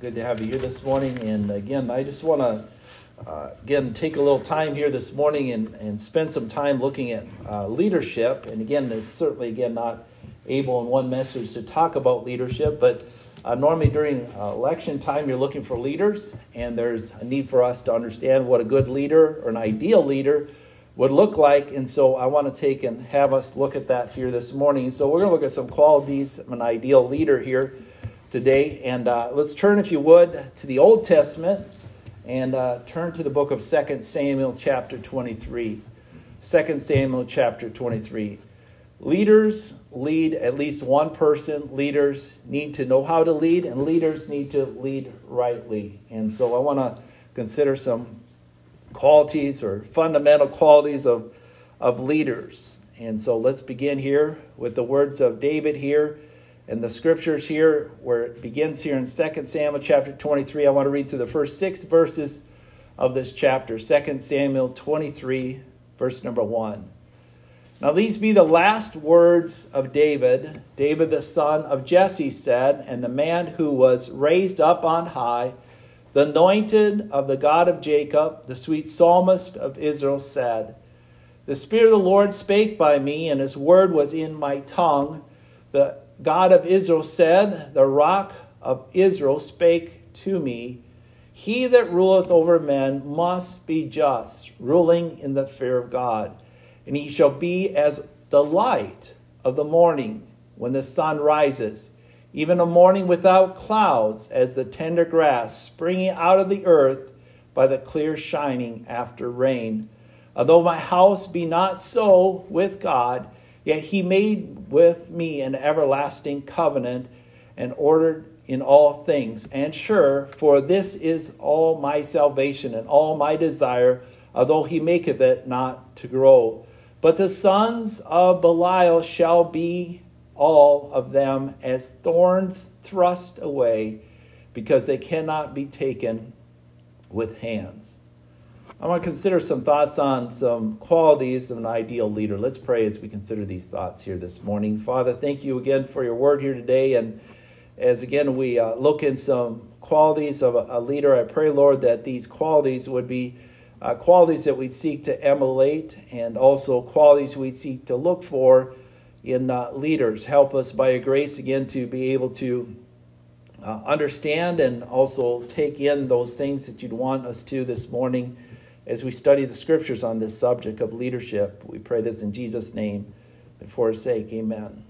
Good to have you here this morning. And again, I just want to, uh, again, take a little time here this morning and, and spend some time looking at uh, leadership. And again, it's certainly, again, not able in one message to talk about leadership, but uh, normally during uh, election time, you're looking for leaders, and there's a need for us to understand what a good leader or an ideal leader would look like. And so I want to take and have us look at that here this morning. So we're going to look at some qualities of an ideal leader here today. And uh, let's turn, if you would, to the Old Testament and uh, turn to the book of 2 Samuel, chapter 23. 2 Samuel, chapter 23. Leaders lead at least one person. Leaders need to know how to lead, and leaders need to lead rightly. And so I want to consider some qualities or fundamental qualities of, of leaders. And so let's begin here with the words of David here and the scriptures here, where it begins here in 2 Samuel chapter 23, I want to read through the first six verses of this chapter. 2 Samuel 23, verse number 1. Now these be the last words of David. David, the son of Jesse, said, and the man who was raised up on high, the anointed of the God of Jacob, the sweet psalmist of Israel, said, The Spirit of the Lord spake by me, and his word was in my tongue. The God of Israel said, The rock of Israel spake to me, He that ruleth over men must be just, ruling in the fear of God. And he shall be as the light of the morning when the sun rises, even a morning without clouds, as the tender grass springing out of the earth by the clear shining after rain. Although my house be not so with God, Yet he made with me an everlasting covenant and ordered in all things. And sure, for this is all my salvation and all my desire, although he maketh it not to grow. But the sons of Belial shall be all of them as thorns thrust away, because they cannot be taken with hands. I want to consider some thoughts on some qualities of an ideal leader. Let's pray as we consider these thoughts here this morning. Father, thank you again for your word here today. And as again we uh, look in some qualities of a, a, leader, I pray, Lord, that these qualities would be uh, qualities that we'd seek to emulate and also qualities we'd seek to look for in uh, leaders. Help us by your grace again to be able to uh, understand and also take in those things that you'd want us to this morning as we study the scriptures on this subject of leadership. We pray this in Jesus' name and for his sake. Amen.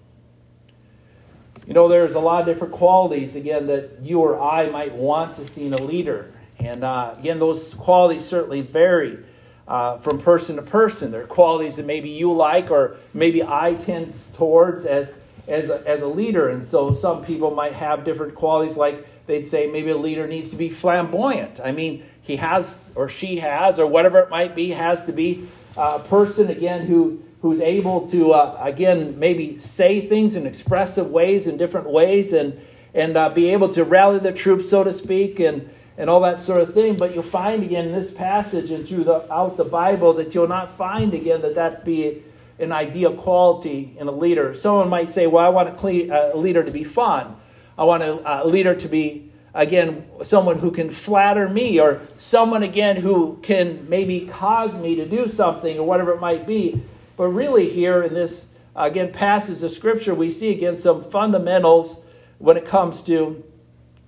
You know, there's a lot of different qualities, again, that you or I might want to see in a leader. And uh, again, those qualities certainly vary uh, from person to person. There are qualities that maybe you like or maybe I tend towards as, as, a, as a leader. And so some people might have different qualities like they'd say maybe a leader needs to be flamboyant. I mean, he has or she has or whatever it might be has to be a person again who who's able to uh, again maybe say things in expressive ways in different ways and and uh, be able to rally the troops so to speak and and all that sort of thing. But you'll find again in this passage and throughout the bible that you'll not find again that that be an ideal quality in a leader. Someone might say well i want a, leader to be fun I want a, a leader to be, again, someone who can flatter me or someone, again, who can maybe cause me to do something or whatever it might be. But really, here in this, again, passage of Scripture, we see, again, some fundamentals when it comes to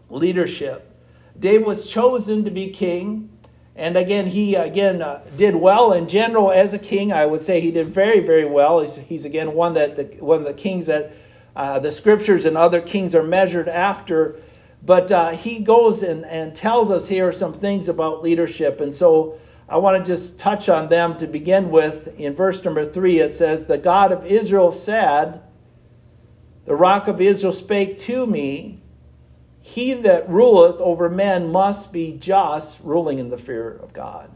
leadership. David was chosen to be king. And again, he again uh, did well in general as a king. I would say he did very, very well. He's, he's again one that the, one of the kings that uh, the scriptures and other kings are measured after. But uh, he goes and, and tells us here some things about leadership. And so I want to just touch on them to begin with. In verse number three, it says, The God of Israel said, The rock of Israel spake to me, He that ruleth over men must be just, ruling in the fear of God.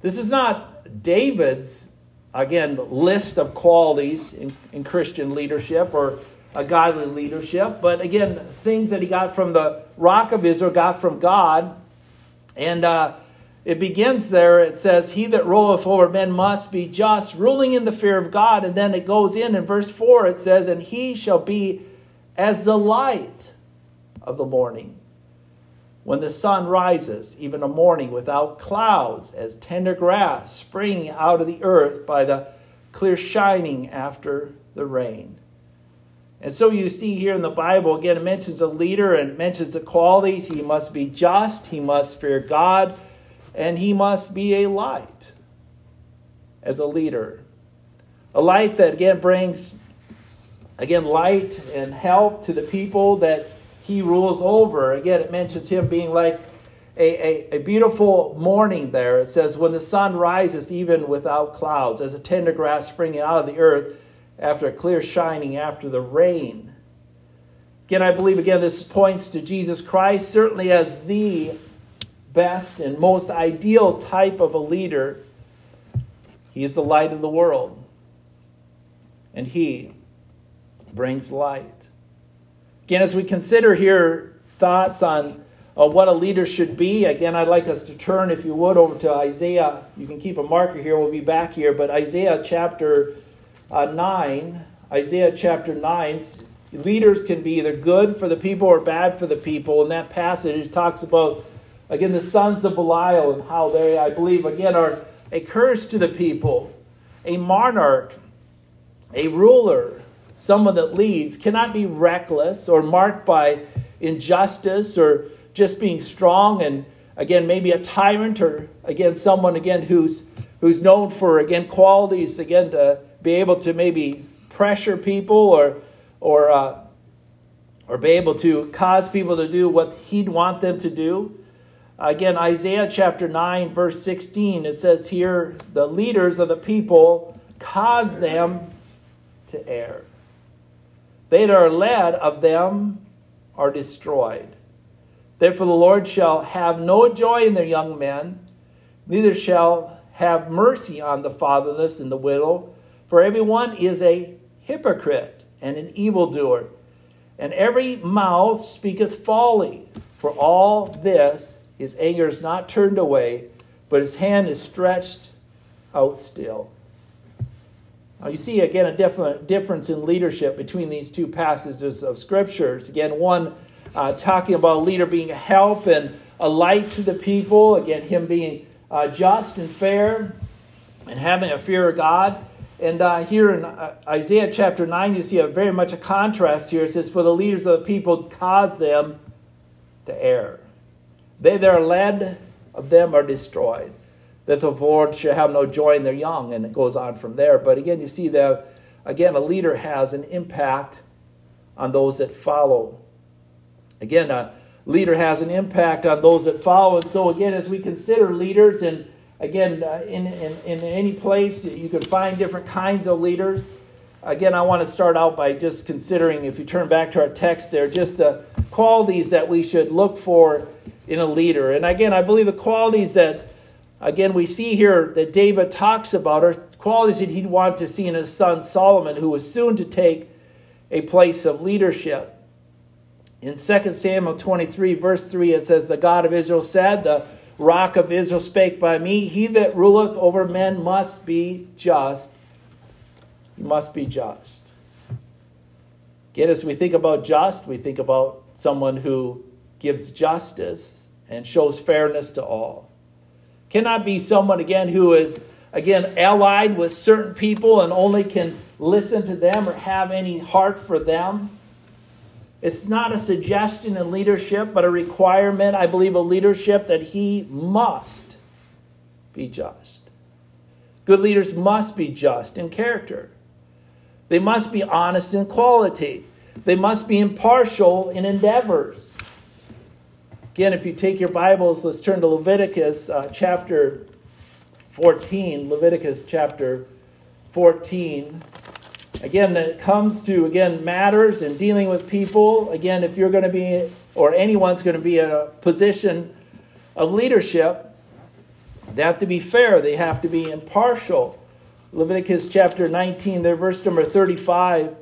This is not David's again, list of qualities in, in Christian leadership or a godly leadership, but again, things that he got from the rock of Israel, got from God. And uh, it begins there. It says, He that ruleth over men must be just, ruling in the fear of God. And then it goes in in verse 4, it says, And he shall be as the light of the morning. When the sun rises, even a morning without clouds, as tender grass springing out of the earth by the clear shining after the rain. And so you see here in the Bible, again, it mentions a leader and mentions the qualities. He must be just, he must fear God, and he must be a light as a leader. A light that, again, brings, again, light and help to the people that he rules over. Again, it mentions him being like a, a, a, beautiful morning there. It says, when the sun rises even without clouds, as a tender grass springing out of the earth after a clear shining after the rain. Again, I believe, again, this points to Jesus Christ, certainly as the best and most ideal type of a leader. He is the light of the world, and he brings light. Again, as we consider here thoughts on uh, what a leader should be, again, I'd like us to turn, if you would, over to Isaiah. You can keep a marker here, we'll be back here, but Isaiah chapter uh, 9, Isaiah chapter 9, leaders can be either good for the people or bad for the people. In that passage, talks about, again, the sons of Belial and how they, I believe, again, are a curse to the people, a monarch, a ruler someone that leads cannot be reckless or marked by injustice or just being strong and again maybe a tyrant or again someone again who's who's known for again qualities again to be able to maybe pressure people or or uh, or be able to cause people to do what he'd want them to do. Again isaiah chapter 9 verse 16 it says here the leaders of the people cause them to err they that are led of them are destroyed. Therefore, the Lord shall have no joy in their young men, neither shall have mercy on the fatherless and the widow, for everyone is a hypocrite and an evildoer, and every mouth speaketh folly. For all this, his anger is not turned away, but his hand is stretched out still. Now, you see again a different difference in leadership between these two passages of scriptures. Again, one uh, talking about a leader being a help and a light to the people. Again, him being uh, just and fair and having a fear of God. And uh, here in uh, Isaiah chapter 9, you see a very much a contrast here. It says, For the leaders of the people cause them to err. They that are led of them are destroyed that the Lord shall have no joy in their young, and it goes on from there. But again, you see that again, a leader has an impact on those that follow. Again, a leader has an impact on those that follow. And so, again, as we consider leaders, and again, uh, in, in, in any place, you can find different kinds of leaders. Again, I want to start out by just considering, if you turn back to our text there, just the qualities that we should look for in a leader. And again, I believe the qualities that Again, we see here that David talks about are qualities that he'd want to see in his son Solomon, who was soon to take a place of leadership. In 2 Samuel 23, verse 3, it says, The God of Israel said, The rock of Israel spake by me, He that ruleth over men must be just. He must be just. Again, as we think about just, we think about someone who gives justice and shows fairness to all cannot be someone, again, who is, again, allied with certain people and only can listen to them or have any heart for them. It's not a suggestion in leadership, but a requirement, I believe, of leadership that he must be just. Good leaders must be just in character. They must be honest in quality. They must be impartial in endeavors. Again, if you take your Bibles, let's turn to Leviticus uh, chapter 14. Leviticus chapter 14. Again, it comes to, again, matters and dealing with people. Again, if you're going to be, or anyone's going to be in a position of leadership, they have to be fair, they have to be impartial. Leviticus chapter 19, there, verse number 35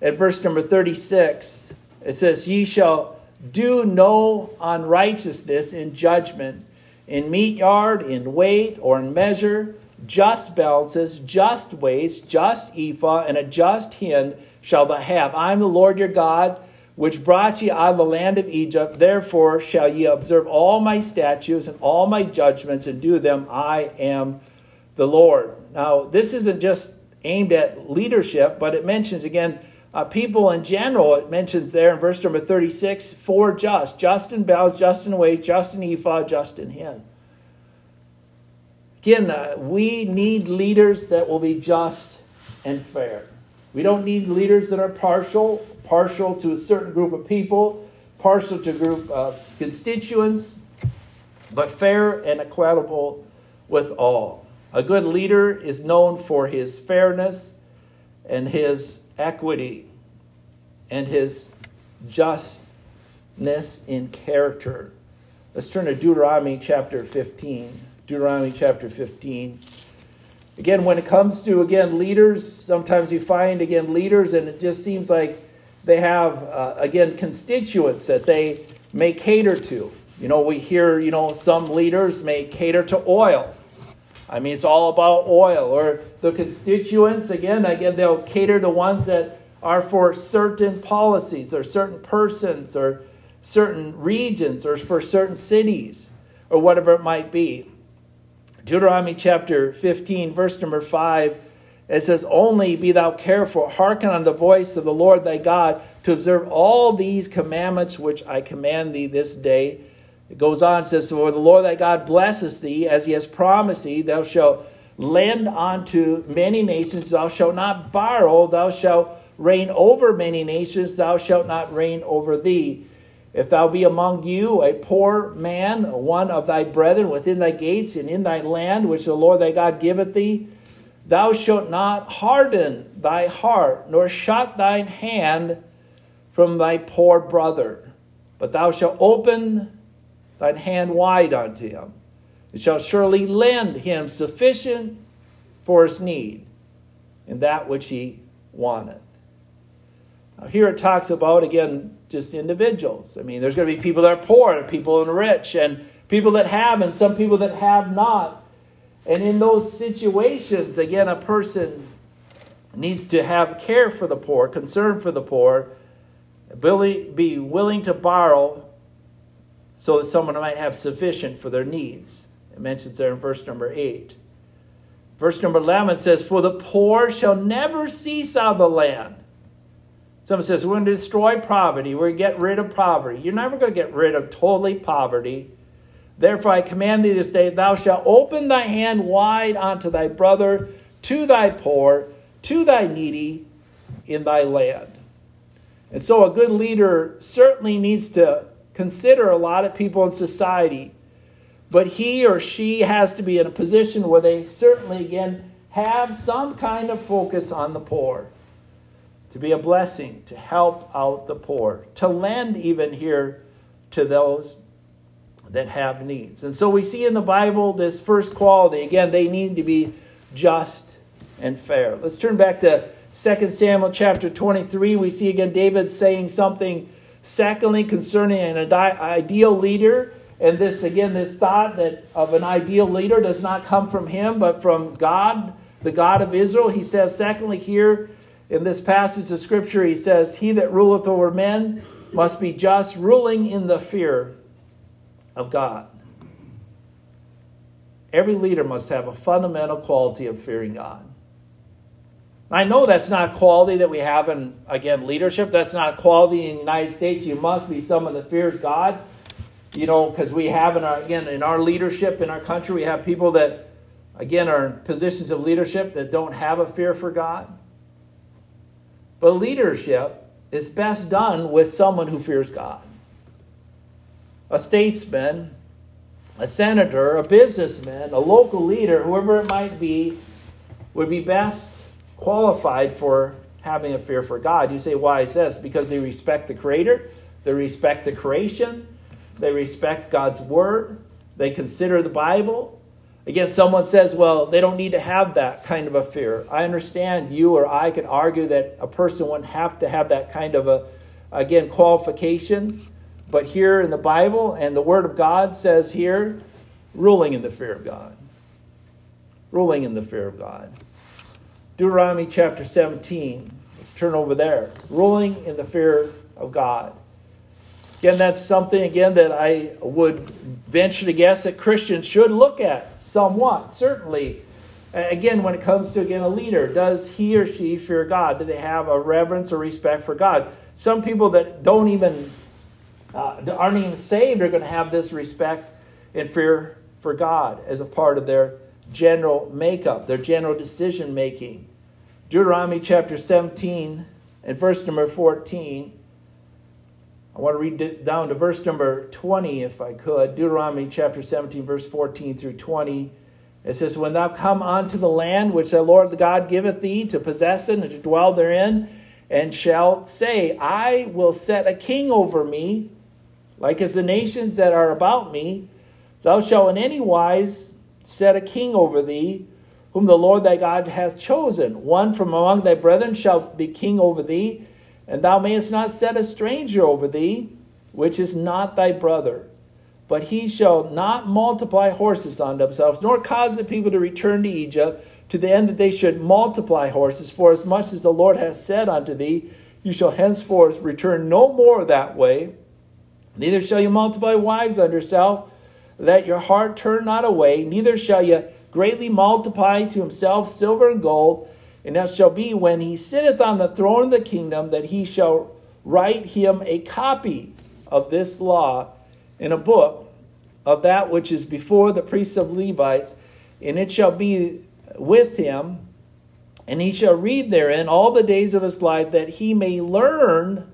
and verse number 36. It says, Ye shall do no unrighteousness in judgment, in mete yard, in weight, or in measure, just balances, just weights, just ephah, and a just hin shall thou have. I am the Lord your God, which brought ye out of the land of Egypt. Therefore shall ye observe all my statutes and all my judgments and do them. I am the Lord. Now, this isn't just aimed at leadership, but it mentions again uh, people in general. It mentions there in verse number 36 for just, just in Belz, just in weight, just in Ephah, just in Hin. Again, uh, we need leaders that will be just and fair. We don't need leaders that are partial, partial to a certain group of people, partial to a group of constituents, but fair and equitable with all. A good leader is known for his fairness and his equity and his justness in character. Let's turn to Deuteronomy chapter 15. Deuteronomy chapter 15. Again, when it comes to, again, leaders, sometimes you find, again, leaders, and it just seems like they have, uh, again, constituents that they may cater to. You know, we hear, you know, some leaders may cater to oil. I mean, it's all about oil. Or the constituents, again, again, they'll cater to ones that are for certain policies or certain persons or certain regions or for certain cities or whatever it might be. Deuteronomy chapter 15, verse number 5, it says, Only be thou careful, hearken unto the voice of the Lord thy God, to observe all these commandments which I command thee this day. It goes on, says, For the Lord thy God blesses thee, as he has promised thee, thou shalt lend unto many nations, thou shalt not borrow, thou shalt reign over many nations, thou shalt not reign over thee. If thou be among you a poor man, one of thy brethren within thy gates and in thy land, which the Lord thy God giveth thee, thou shalt not harden thy heart, nor shut thine hand from thy poor brother, but thou shalt open thine hand wide unto him, and shall surely lend him sufficient for his need, and that which he wanteth. Now, here it talks about, again, just individuals. I mean, there's going to be people that are poor, and people that are rich, and people that have, and some people that have not. And in those situations, again, a person needs to have care for the poor, concern for the poor, be willing to borrow so that someone might have sufficient for their needs. It mentions there in verse number 8. Verse number 11 says, For the poor shall never cease out of the land Someone says, We're going to destroy poverty. We're going to get rid of poverty. You're never going to get rid of totally poverty. Therefore, I command thee this day, thou shalt open thy hand wide unto thy brother, to thy poor, to thy needy in thy land. And so, a good leader certainly needs to consider a lot of people in society, but he or she has to be in a position where they certainly, again, have some kind of focus on the poor to be a blessing, to help out the poor, to lend even here to those that have needs. And so we see in the Bible this first quality. Again, they need to be just and fair. Let's turn back to 2 Samuel chapter 23. We see again David saying something, secondly, concerning an ideal leader. And this, again, this thought that of an ideal leader does not come from him, but from God, the God of Israel. He says, secondly, here, in this passage of Scripture, he says, He that ruleth over men must be just, ruling in the fear of God. Every leader must have a fundamental quality of fearing God. I know that's not quality that we have in, again, leadership. That's not quality in the United States. You must be someone that fears God. You know, because we have in our, again, in our leadership in our country, we have people that, again, are in positions of leadership that don't have a fear for God. But leadership is best done with someone who fears God. A statesman, a senator, a businessman, a local leader, whoever it might be, would be best qualified for having a fear for God. You say, why is this? Because they respect the Creator, they respect the creation, they respect God's Word, they consider the Bible, Again, someone says, well, they don't need to have that kind of a fear. I understand you or I could argue that a person wouldn't have to have that kind of a, again, qualification. But here in the Bible and the Word of God says here, ruling in the fear of God. Ruling in the fear of God. Deuteronomy chapter 17. Let's turn over there. Ruling in the fear of God. Again, that's something, again, that I would venture to guess that Christians should look at somewhat, certainly. Again, when it comes to, again, a leader, does he or she fear God? Do they have a reverence or respect for God? Some people that don't even, uh, aren't even saved are going to have this respect and fear for God as a part of their general makeup, their general decision making. Deuteronomy chapter 17 and verse number 14 I want to read down to verse number 20, if I could. Deuteronomy chapter 17, verse 14 through 20. It says, When thou come unto the land which the Lord God giveth thee to possess it and to dwell therein, and shalt say, I will set a king over me, like as the nations that are about me, thou shalt in any wise set a king over thee, whom the Lord thy God hath chosen. One from among thy brethren shall be king over thee and thou mayest not set a stranger over thee, which is not thy brother. But he shall not multiply horses on themselves, nor cause the people to return to Egypt, to the end that they should multiply horses. For as much as the Lord hath said unto thee, you shall henceforth return no more that way. Neither shall you multiply wives unto yourself, that your heart turn not away. Neither shall you greatly multiply to himself silver and gold and that shall be when he sitteth on the throne of the kingdom, that he shall write him a copy of this law in a book of that which is before the priests of Levites, and it shall be with him, and he shall read therein all the days of his life, that he may learn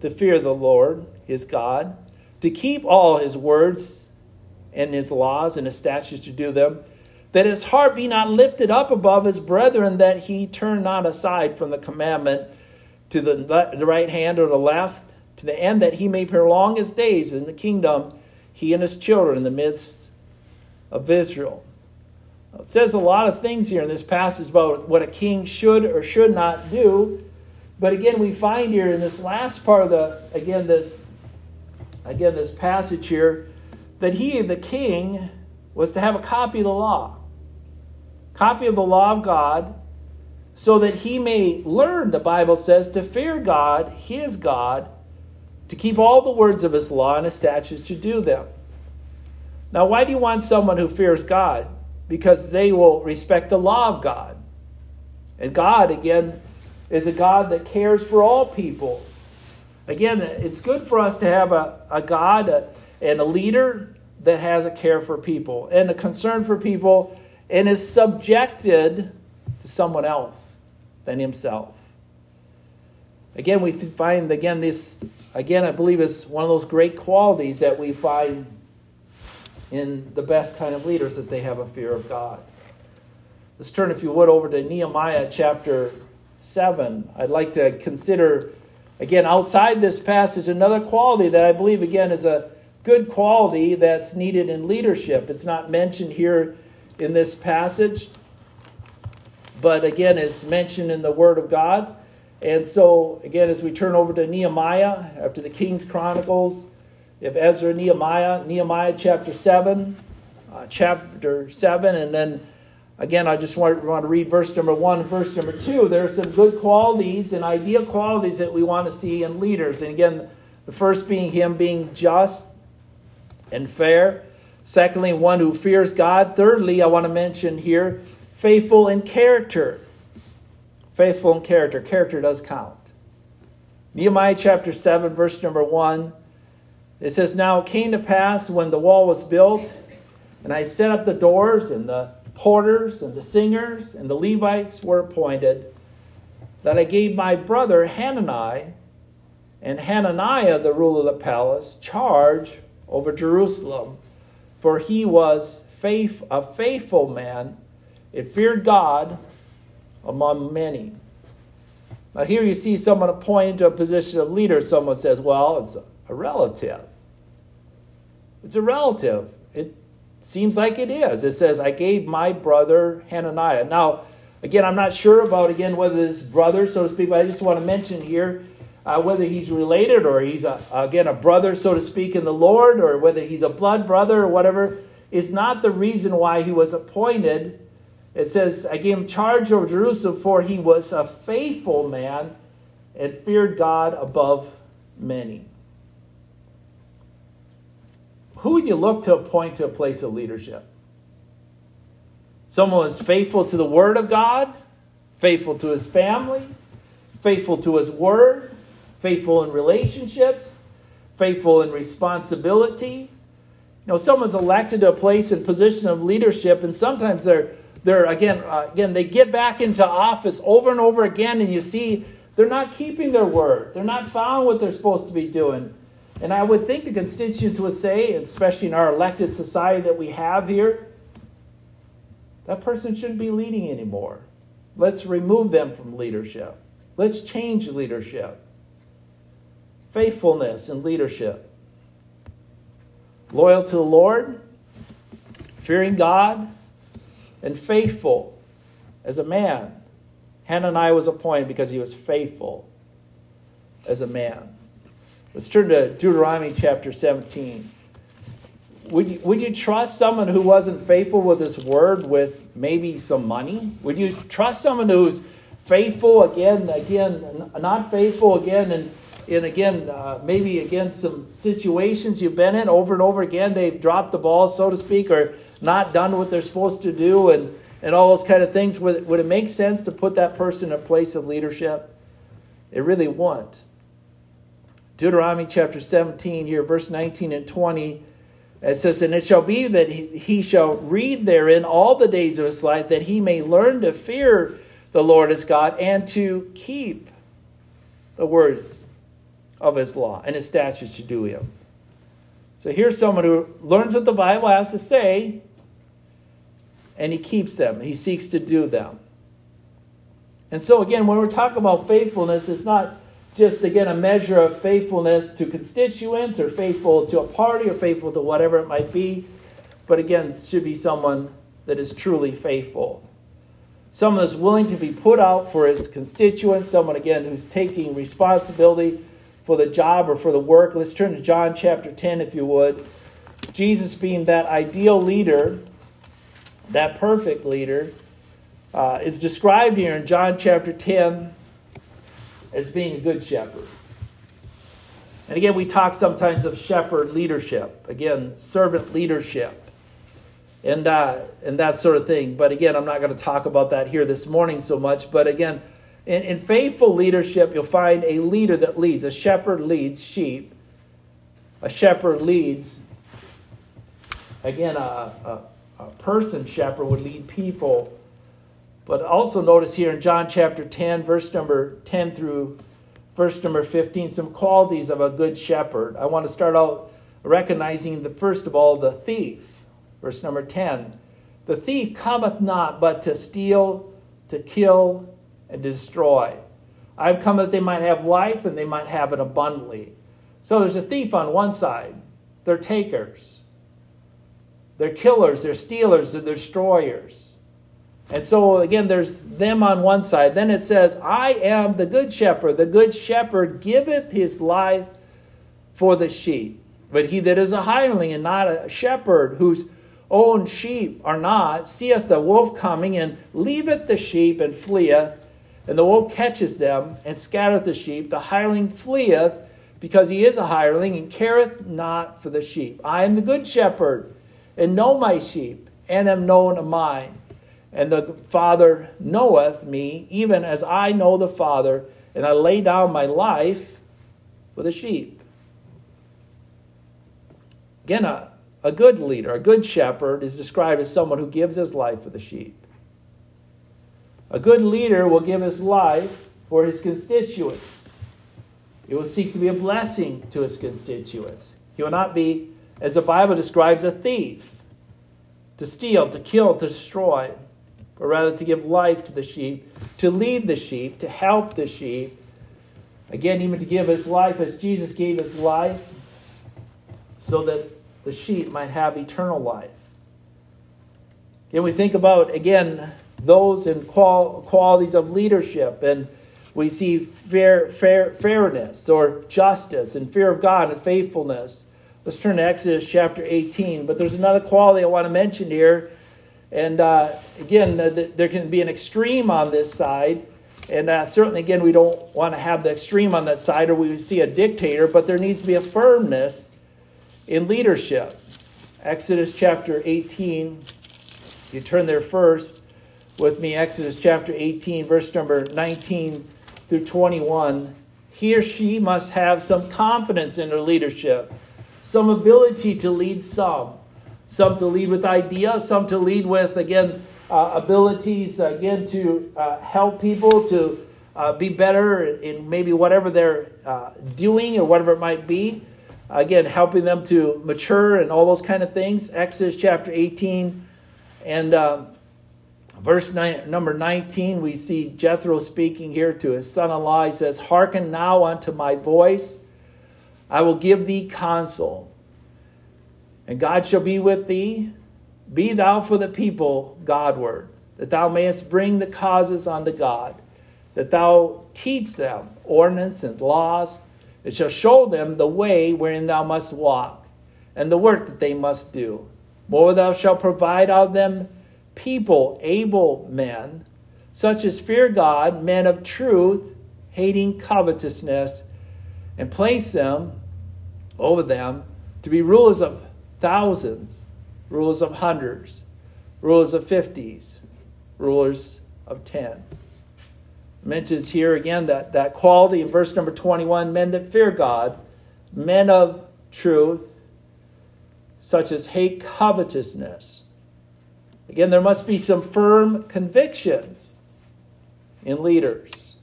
to fear the Lord his God, to keep all his words and his laws and his statutes to do them that his heart be not lifted up above his brethren, that he turn not aside from the commandment to the, the right hand or the left, to the end that he may prolong his days in the kingdom, he and his children in the midst of Israel. It says a lot of things here in this passage about what a king should or should not do. But again, we find here in this last part of the again this again this passage here that he, the king, was to have a copy of the law copy of the law of God, so that he may learn, the Bible says, to fear God, his God, to keep all the words of his law and his statutes to do them. Now, why do you want someone who fears God? Because they will respect the law of God. And God, again, is a God that cares for all people. Again, it's good for us to have a, a God a, and a leader that has a care for people and a concern for people and is subjected to someone else than himself. Again, we find again this again I believe is one of those great qualities that we find in the best kind of leaders that they have a fear of God. Let's turn, if you would, over to Nehemiah chapter 7. I'd like to consider, again, outside this passage, another quality that I believe, again, is a good quality that's needed in leadership. It's not mentioned here in this passage, but again, it's mentioned in the Word of God. And so, again, as we turn over to Nehemiah, after the King's Chronicles, if Ezra, Nehemiah, Nehemiah chapter 7, uh, chapter 7, and then again, I just want, want to read verse number 1 verse number 2. There are some good qualities and ideal qualities that we want to see in leaders. And again, the first being him being just and fair. Secondly, one who fears God. Thirdly, I want to mention here faithful in character. Faithful in character. Character does count. Nehemiah chapter 7, verse number 1. It says, Now it came to pass when the wall was built, and I set up the doors, and the porters, and the singers, and the Levites were appointed, that I gave my brother Hanani and Hananiah, the ruler of the palace, charge over Jerusalem for he was faith, a faithful man It feared God among many. Now, here you see someone appointed to a position of leader. Someone says, well, it's a relative. It's a relative. It seems like it is. It says, I gave my brother Hananiah. Now, again, I'm not sure about, again, whether this brother, so to speak, but I just want to mention here uh, whether he's related or he's, a, again, a brother, so to speak, in the Lord, or whether he's a blood brother or whatever, is not the reason why he was appointed. It says, I gave him charge over Jerusalem, for he was a faithful man and feared God above many. Who would you look to appoint to a place of leadership? Someone who's faithful to the Word of God, faithful to his family, faithful to his Word, faithful in relationships, faithful in responsibility. You know, someone's elected to a place and position of leadership, and sometimes they're they're again uh, again they get back into office over and over again, and you see they're not keeping their word. They're not following what they're supposed to be doing. And I would think the constituents would say, especially in our elected society that we have here, that person shouldn't be leading anymore. Let's remove them from leadership. Let's change leadership. Faithfulness in leadership. Loyal to the Lord, fearing God, and faithful as a man. Hananiah was appointed because he was faithful as a man. Let's turn to Deuteronomy chapter 17. Would you, would you trust someone who wasn't faithful with his word with maybe some money? Would you trust someone who's faithful again, again, not faithful again, and, and again, uh, maybe again, some situations you've been in over and over again, they've dropped the ball, so to speak, or not done what they're supposed to do, and, and all those kind of things? Would, would it make sense to put that person in a place of leadership? It really won't. Deuteronomy chapter 17, here, verse 19 and 20, it says, And it shall be that he, he shall read therein all the days of his life, that he may learn to fear the Lord his God and to keep the words of his law and his statutes to do him. So here's someone who learns what the Bible has to say and he keeps them, he seeks to do them. And so, again, when we're talking about faithfulness, it's not just again a measure of faithfulness to constituents or faithful to a party or faithful to whatever it might be, but again, should be someone that is truly faithful. Someone that's willing to be put out for his constituents, someone again who's taking responsibility for the job or for the work. Let's turn to John chapter 10, if you would. Jesus being that ideal leader, that perfect leader, uh, is described here in John chapter 10 as being a good shepherd. And again, we talk sometimes of shepherd leadership, again, servant leadership, and, uh, and that sort of thing. But again, I'm not going to talk about that here this morning so much. But again, in, in faithful leadership, you'll find a leader that leads. A shepherd leads sheep, a shepherd leads, again, a, a, a person shepherd would lead people but also notice here in John chapter 10, verse number 10 through verse number 15, some qualities of a good shepherd. I want to start out recognizing the first of all the thief. Verse number 10. The thief cometh not but to steal, to kill, and destroy. I've come that they might have life and they might have it abundantly. So there's a thief on one side. They're takers. They're killers, they're stealers, they're destroyers. And so, again, there's them on one side. Then it says, I am the good shepherd. The good shepherd giveth his life for the sheep. But he that is a hireling and not a shepherd, whose own sheep are not, seeth the wolf coming and leaveth the sheep and fleeth. And the wolf catches them and scattereth the sheep. The hireling fleeth because he is a hireling and careth not for the sheep. I am the good shepherd and know my sheep and am known of mine. And the Father knoweth me, even as I know the Father, and I lay down my life for the sheep. Again, a, a good leader, a good shepherd, is described as someone who gives his life for the sheep. A good leader will give his life for his constituents. He will seek to be a blessing to his constituents. He will not be, as the Bible describes, a thief, to steal, to kill, to destroy but rather to give life to the sheep, to lead the sheep, to help the sheep. Again, even to give his life as Jesus gave his life so that the sheep might have eternal life. Again, we think about, again, those in qual- qualities of leadership, and we see fair, fair, fairness or justice and fear of God and faithfulness. Let's turn to Exodus chapter 18. But there's another quality I want to mention here and uh, again, there can be an extreme on this side, And uh, certainly, again, we don't want to have the extreme on that side or we see a dictator, but there needs to be a firmness in leadership. Exodus chapter 18, you turn there first with me, Exodus chapter 18, verse number 19 through 21. He or she must have some confidence in their leadership, some ability to lead some, some to lead with ideas, some to lead with, again, uh, abilities, again, to uh, help people to uh, be better in maybe whatever they're uh, doing or whatever it might be. Again, helping them to mature and all those kind of things. Exodus chapter 18 and um, verse nine, number 19, we see Jethro speaking here to his son in law. He says, Hearken now unto my voice, I will give thee counsel, and God shall be with thee be thou for the people Godward, that thou mayest bring the causes unto God, that thou teach them ordinance and laws, and shall show them the way wherein thou must walk, and the work that they must do. More thou shalt provide of them people, able men, such as fear God, men of truth, hating covetousness, and place them over them to be rulers of thousands rulers of hundreds, rulers of fifties, rulers of tens. Mentions here again that, that quality in verse number 21 men that fear God, men of truth, such as hate covetousness. Again, there must be some firm convictions in leaders.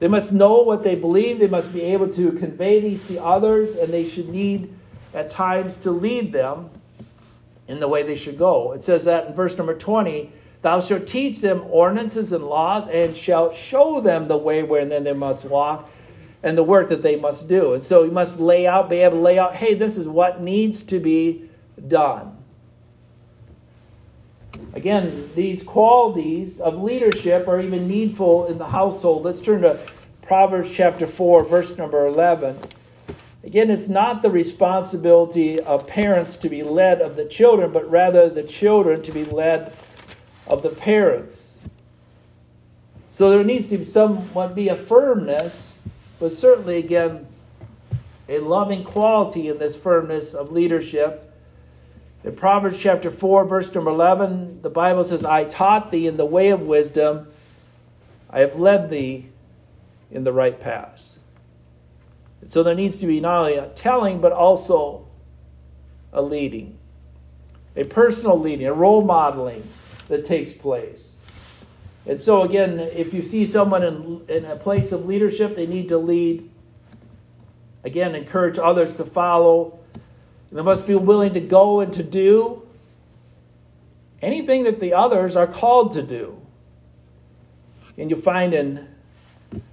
They must know what they believe, they must be able to convey these to others, and they should need at times to lead them in the way they should go. It says that in verse number 20 Thou shalt teach them ordinances and laws, and shalt show them the way wherein they must walk and the work that they must do. And so you must lay out, be able to lay out, hey, this is what needs to be done. Again, these qualities of leadership are even needful in the household. Let's turn to Proverbs chapter 4, verse number 11. Again, it's not the responsibility of parents to be led of the children, but rather the children to be led of the parents. So there needs to be somewhat be a firmness, but certainly again a loving quality in this firmness of leadership. In Proverbs chapter 4, verse number 11, the Bible says, I taught thee in the way of wisdom, I have led thee in the right paths. And so there needs to be not only a telling, but also a leading, a personal leading, a role modeling that takes place. And so, again, if you see someone in, in a place of leadership, they need to lead. Again, encourage others to follow. They must be willing to go and to do anything that the others are called to do. And you find in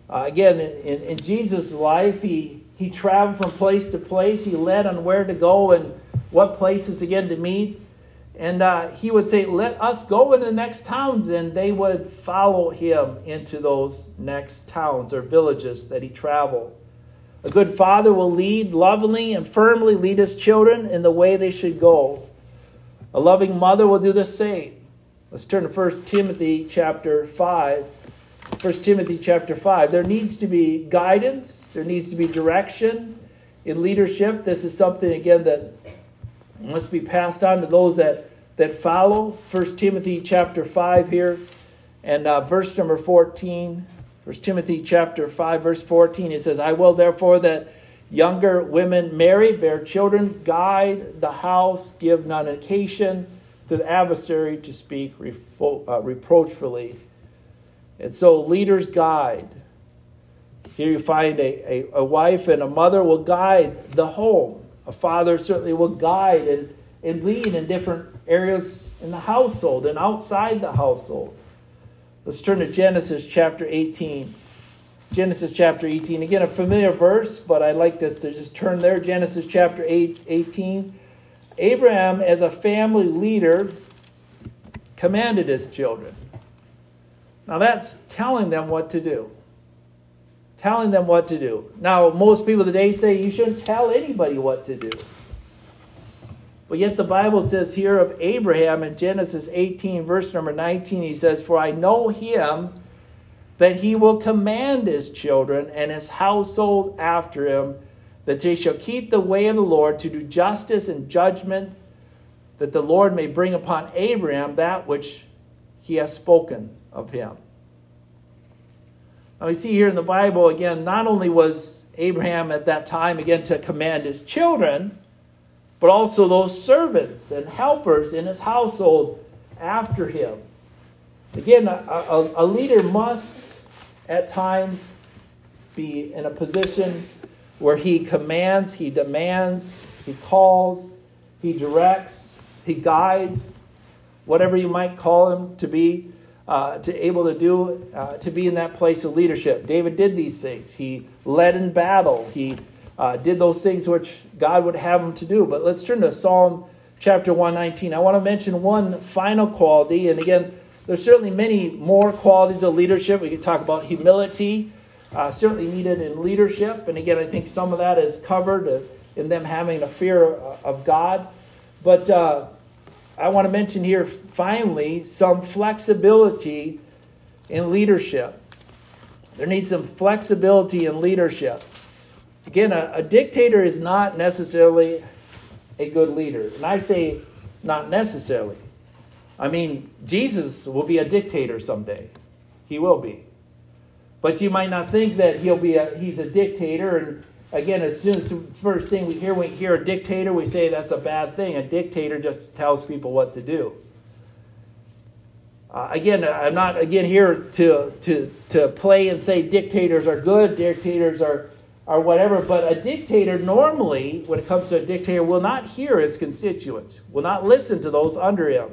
uh, again, in, in Jesus' life, he, he traveled from place to place. He led on where to go and what places again to meet. And uh, he would say, Let us go into the next towns. And they would follow him into those next towns or villages that he traveled. A good father will lead lovingly and firmly lead his children in the way they should go. A loving mother will do the same. Let's turn to 1 Timothy chapter 5. 1 Timothy chapter 5. There needs to be guidance, there needs to be direction in leadership. This is something, again, that must be passed on to those that, that follow. 1 Timothy chapter 5 here and uh, verse number 14. 1 Timothy chapter 5, verse 14, it says, I will therefore that younger women marry, bear children, guide the house, give none occasion to the adversary to speak repro- uh, reproachfully and so, leaders guide. Here you find a, a, a, wife and a mother will guide the home. A father certainly will guide and, and lead in different areas in the household and outside the household. Let's turn to Genesis chapter 18. Genesis chapter 18. Again, a familiar verse, but I'd like us to just turn there. Genesis chapter 8, 18. Abraham, as a family leader, commanded his children. Now that's telling them what to do. Telling them what to do. Now, most people today say you shouldn't tell anybody what to do. But yet the Bible says here of Abraham in Genesis 18, verse number 19, he says, For I know him that he will command his children and his household after him, that they shall keep the way of the Lord to do justice and judgment, that the Lord may bring upon Abraham that which he has spoken of him. Now we see here in the Bible, again, not only was Abraham at that time, again, to command his children, but also those servants and helpers in his household after him. Again, a, a, a leader must at times be in a position where he commands, he demands, he calls, he directs, he guides, whatever you might call him to be, uh, to able to do, uh, to be in that place of leadership. David did these things. He led in battle. He uh, did those things which God would have them to do. But let's turn to Psalm chapter 119. I want to mention one final quality, and again, there's certainly many more qualities of leadership. We could talk about humility, uh, certainly needed in leadership. And again, I think some of that is covered uh, in them having a fear of God. But uh, I want to mention here, finally, some flexibility in leadership. There needs some flexibility in leadership. Again, a, a dictator is not necessarily a good leader. And I say not necessarily. I mean, Jesus will be a dictator someday. He will be. But you might not think that he'll be a he's a dictator and again as soon as the first thing we hear we hear a dictator we say that's a bad thing. A dictator just tells people what to do. Uh, again, I'm not again here to to to play and say dictators are good, dictators are are whatever, but a dictator normally, when it comes to a dictator, will not hear his constituents, will not listen to those under him.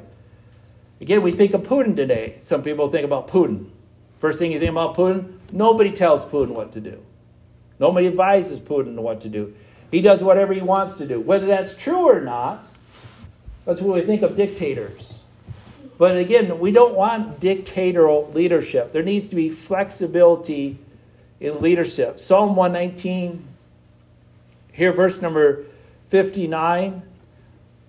Again, we think of Putin today. Some people think about Putin. First thing you think about Putin, nobody tells Putin what to do. Nobody advises Putin what to do. He does whatever he wants to do. Whether that's true or not, that's what we think of dictators. But again, we don't want dictatorial leadership. There needs to be flexibility in leadership. Psalm 119, here, verse number 59.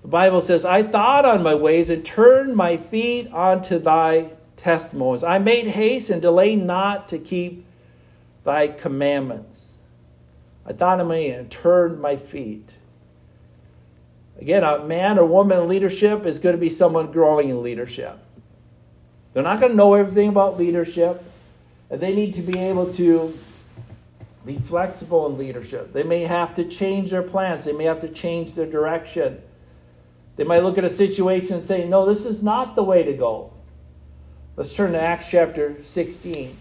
The Bible says, I thought on my ways and turned my feet unto thy testimonies. I made haste and delayed not to keep thy commandments. I thought on me and turned my feet. Again, a man or woman in leadership is going to be someone growing in leadership. They're not going to know everything about leadership, and they need to be able to be flexible in leadership. They may have to change their plans, they may have to change their direction. They might look at a situation and say, No, this is not the way to go. Let's turn to Acts chapter 16.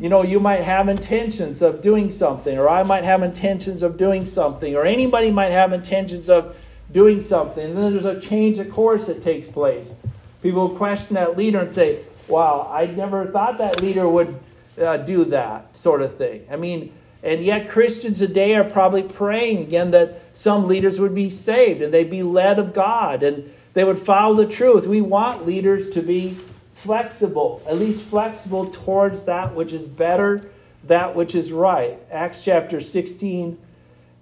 You know, you might have intentions of doing something, or I might have intentions of doing something, or anybody might have intentions of doing something. And then there's a change of course that takes place. People question that leader and say, Wow, I never thought that leader would uh, do that sort of thing. I mean, and yet, Christians today are probably praying again that some leaders would be saved and they'd be led of God and they would follow the truth. We want leaders to be flexible, at least flexible towards that which is better, that which is right. Acts chapter 16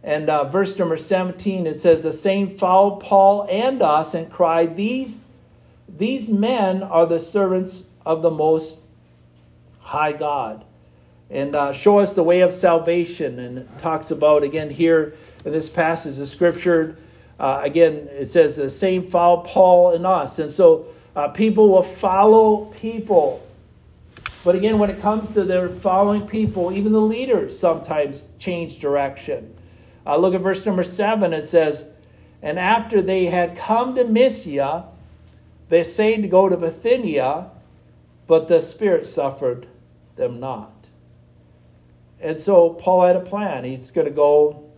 and uh, verse number 17, it says, The same followed Paul and us and cried, These, these men are the servants of the Most High God and uh, show us the way of salvation. And talks about, again, here in this passage of Scripture, uh, again, it says the same follow Paul and us. And so uh, people will follow people. But again, when it comes to their following people, even the leaders sometimes change direction. Uh, look at verse number seven. It says, And after they had come to Mysia, they essayed to go to Bithynia, but the Spirit suffered them not. And so Paul had a plan. He's going to go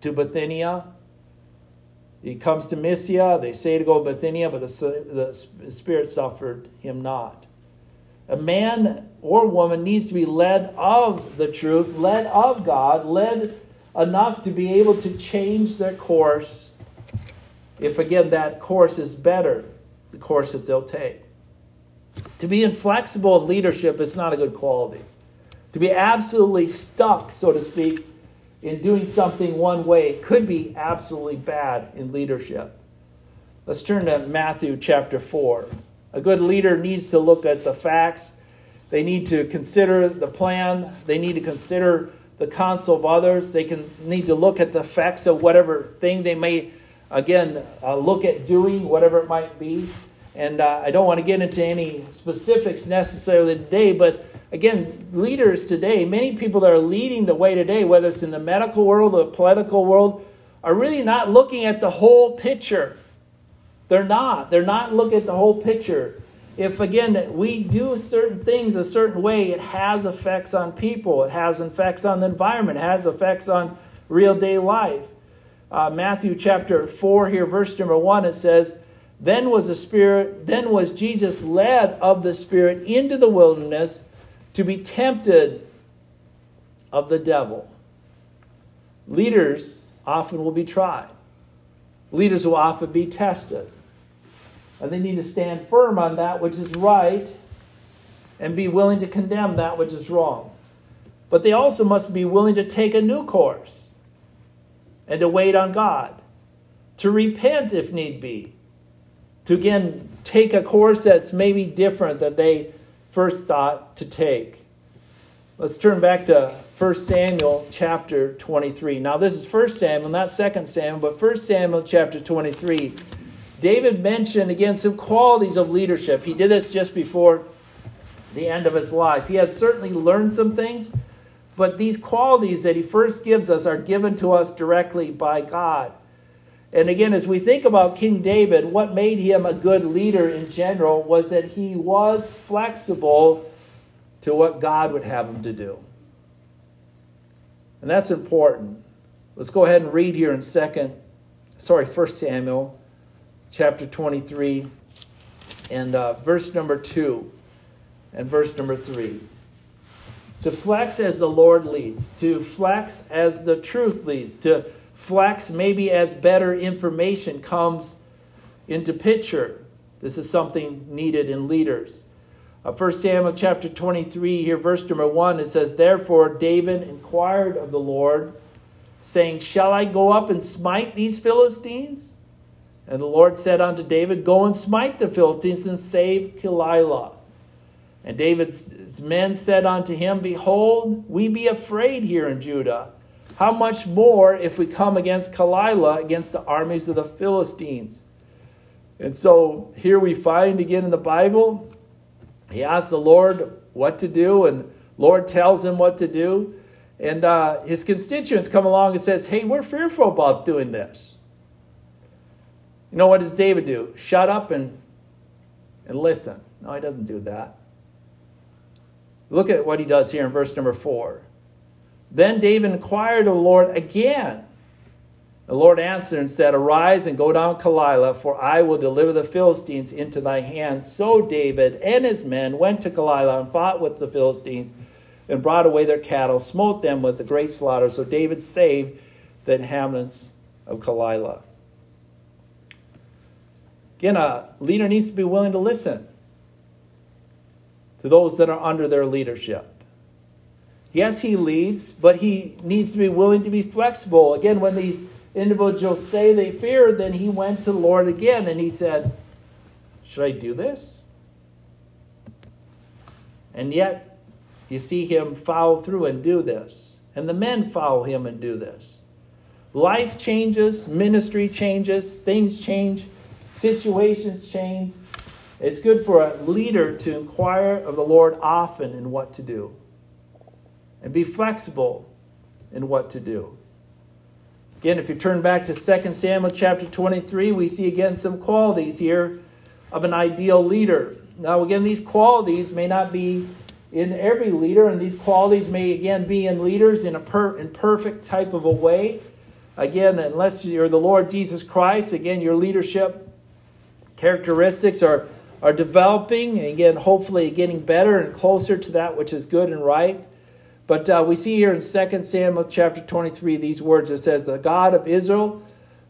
to Bithynia. He comes to Mysia. They say to go to Bithynia, but the, the Spirit suffered him not. A man or woman needs to be led of the truth, led of God, led enough to be able to change their course if, again, that course is better, the course that they'll take. To be inflexible in leadership is not a good quality. To be absolutely stuck, so to speak, in doing something one way could be absolutely bad in leadership. Let's turn to Matthew chapter 4. A good leader needs to look at the facts They need to consider the plan. They need to consider the counsel of others. They can need to look at the effects of whatever thing they may, again, uh, look at doing, whatever it might be. And uh, I don't want to get into any specifics necessarily today, but again, leaders today, many people that are leading the way today, whether it's in the medical world or the political world, are really not looking at the whole picture. They're not. They're not looking at the whole picture. If, again, we do certain things a certain way, it has effects on people, it has effects on the environment, it has effects on real day life. Uh, Matthew chapter 4, here, verse number 1, it says, Then was the Spirit, then was Jesus led of the Spirit into the wilderness to be tempted of the devil. Leaders often will be tried, leaders will often be tested. And they need to stand firm on that which is right and be willing to condemn that which is wrong. But they also must be willing to take a new course and to wait on God, to repent if need be, to again take a course that's maybe different than they first thought to take. Let's turn back to 1 Samuel chapter 23. Now, this is 1 Samuel, not 2 Samuel, but 1 Samuel chapter 23. David mentioned again some qualities of leadership. He did this just before the end of his life. He had certainly learned some things, but these qualities that he first gives us are given to us directly by God. And again, as we think about King David, what made him a good leader in general was that he was flexible to what God would have him to do. And that's important. Let's go ahead and read here in second, sorry, First Samuel chapter 23 and uh, verse number 2 and verse number 3. To flex as the Lord leads, to flex as the truth leads, to flex maybe as better information comes into picture. This is something needed in leaders. Uh, 1 Samuel chapter 23, here, verse number 1, it says, Therefore David inquired of the Lord, saying, Shall I go up and smite these Philistines? And the Lord said unto David, Go and smite the Philistines and save Keilah. And David's men said unto him, Behold, we be afraid here in Judah. How much more if we come against Keilah, against the armies of the Philistines? And so here we find again in the Bible, he asks the Lord what to do, and Lord tells him what to do. And uh, his constituents come along and says, Hey, we're fearful about doing this. You know what does David do? Shut up and, and listen. No, he doesn't do that. Look at what he does here in verse number four. Then David inquired of the Lord again. The Lord answered and said, Arise and go down Keilah, for I will deliver the Philistines into thy hand. So David and his men went to Keilah and fought with the Philistines and brought away their cattle, smote them with a great slaughter. So David saved the inhabitants of Keilah. Again, a leader needs to be willing to listen to those that are under their leadership. Yes, he leads, but he needs to be willing to be flexible. Again, when these individuals say they fear, then he went to the Lord again and he said, Should I do this? And yet, you see him follow through and do this. And the men follow him and do this. Life changes, ministry changes, things change situations change. It's good for a leader to inquire of the Lord often in what to do and be flexible in what to do. Again, if you turn back to 2 Samuel chapter 23, we see again some qualities here of an ideal leader. Now, again, these qualities may not be in every leader, and these qualities may again be in leaders in a per, in perfect type of a way. Again, unless you're the Lord Jesus Christ, again, your leadership characteristics are, are developing, and again, hopefully getting better and closer to that which is good and right. But uh, we see here in 2 Samuel chapter 23 these words. It says, The God of Israel,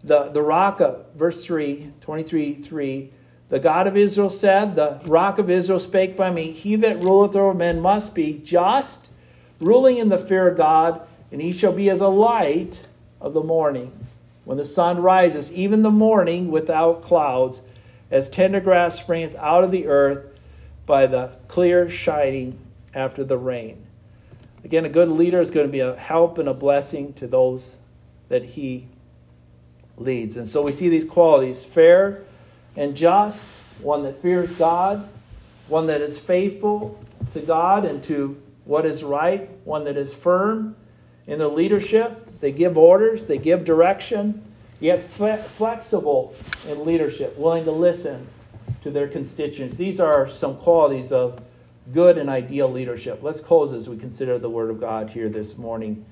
the, the rock of, verse 3, 23, 3, the God of Israel said, The rock of Israel spake by me, He that ruleth over men must be just, ruling in the fear of God, and he shall be as a light of the morning, when the sun rises, even the morning without clouds as tender grass springeth out of the earth by the clear shining after the rain. Again, a good leader is going to be a help and a blessing to those that he leads. And so we see these qualities fair and just, one that fears God, one that is faithful to God and to what is right, one that is firm in their leadership. They give orders, they give direction, yet flexible in leadership, willing to listen to their constituents. These are some qualities of good and ideal leadership. Let's close as we consider the Word of God here this morning.